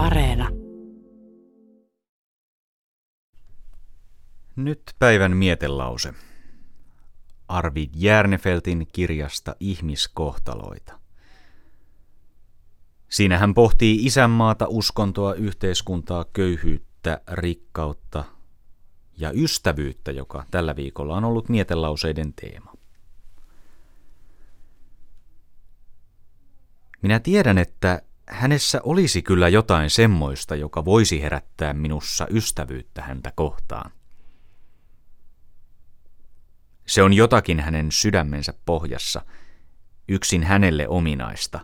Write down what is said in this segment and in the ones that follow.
Areena. Nyt päivän mietelause. Arvid Järnefeltin kirjasta Ihmiskohtaloita. Siinä hän pohtii isänmaata, uskontoa, yhteiskuntaa, köyhyyttä, rikkautta ja ystävyyttä, joka tällä viikolla on ollut mietelauseiden teema. Minä tiedän, että hänessä olisi kyllä jotain semmoista, joka voisi herättää minussa ystävyyttä häntä kohtaan. Se on jotakin hänen sydämensä pohjassa, yksin hänelle ominaista.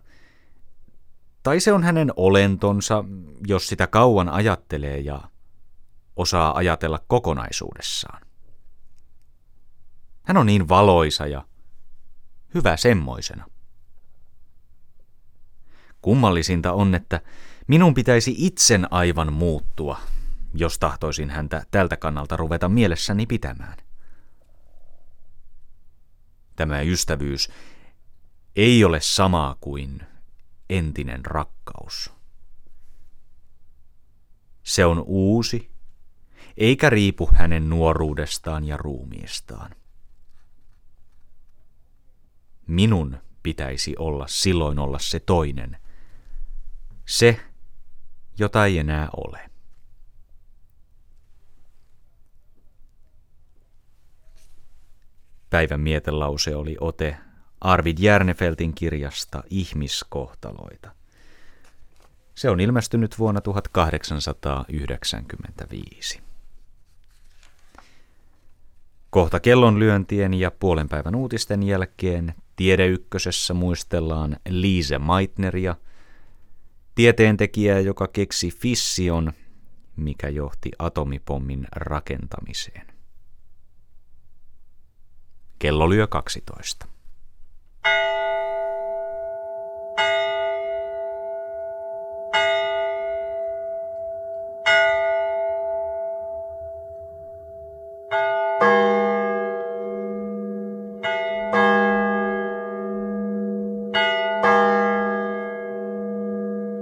Tai se on hänen olentonsa, jos sitä kauan ajattelee ja osaa ajatella kokonaisuudessaan. Hän on niin valoisa ja hyvä semmoisena. Kummallisinta on, että minun pitäisi itsen aivan muuttua, jos tahtoisin häntä tältä kannalta ruveta mielessäni pitämään. Tämä ystävyys ei ole samaa kuin entinen rakkaus. Se on uusi, eikä riipu hänen nuoruudestaan ja ruumiistaan. Minun pitäisi olla silloin olla se toinen, se, jota ei enää ole. Päivän mietelause oli ote Arvid Järnefeltin kirjasta Ihmiskohtaloita. Se on ilmestynyt vuonna 1895. Kohta kellonlyöntien ja puolen päivän uutisten jälkeen Tiedeykkösessä muistellaan Liise Meitneria, tieteentekijää, joka keksi fission, mikä johti atomipommin rakentamiseen. Kello lyö 12.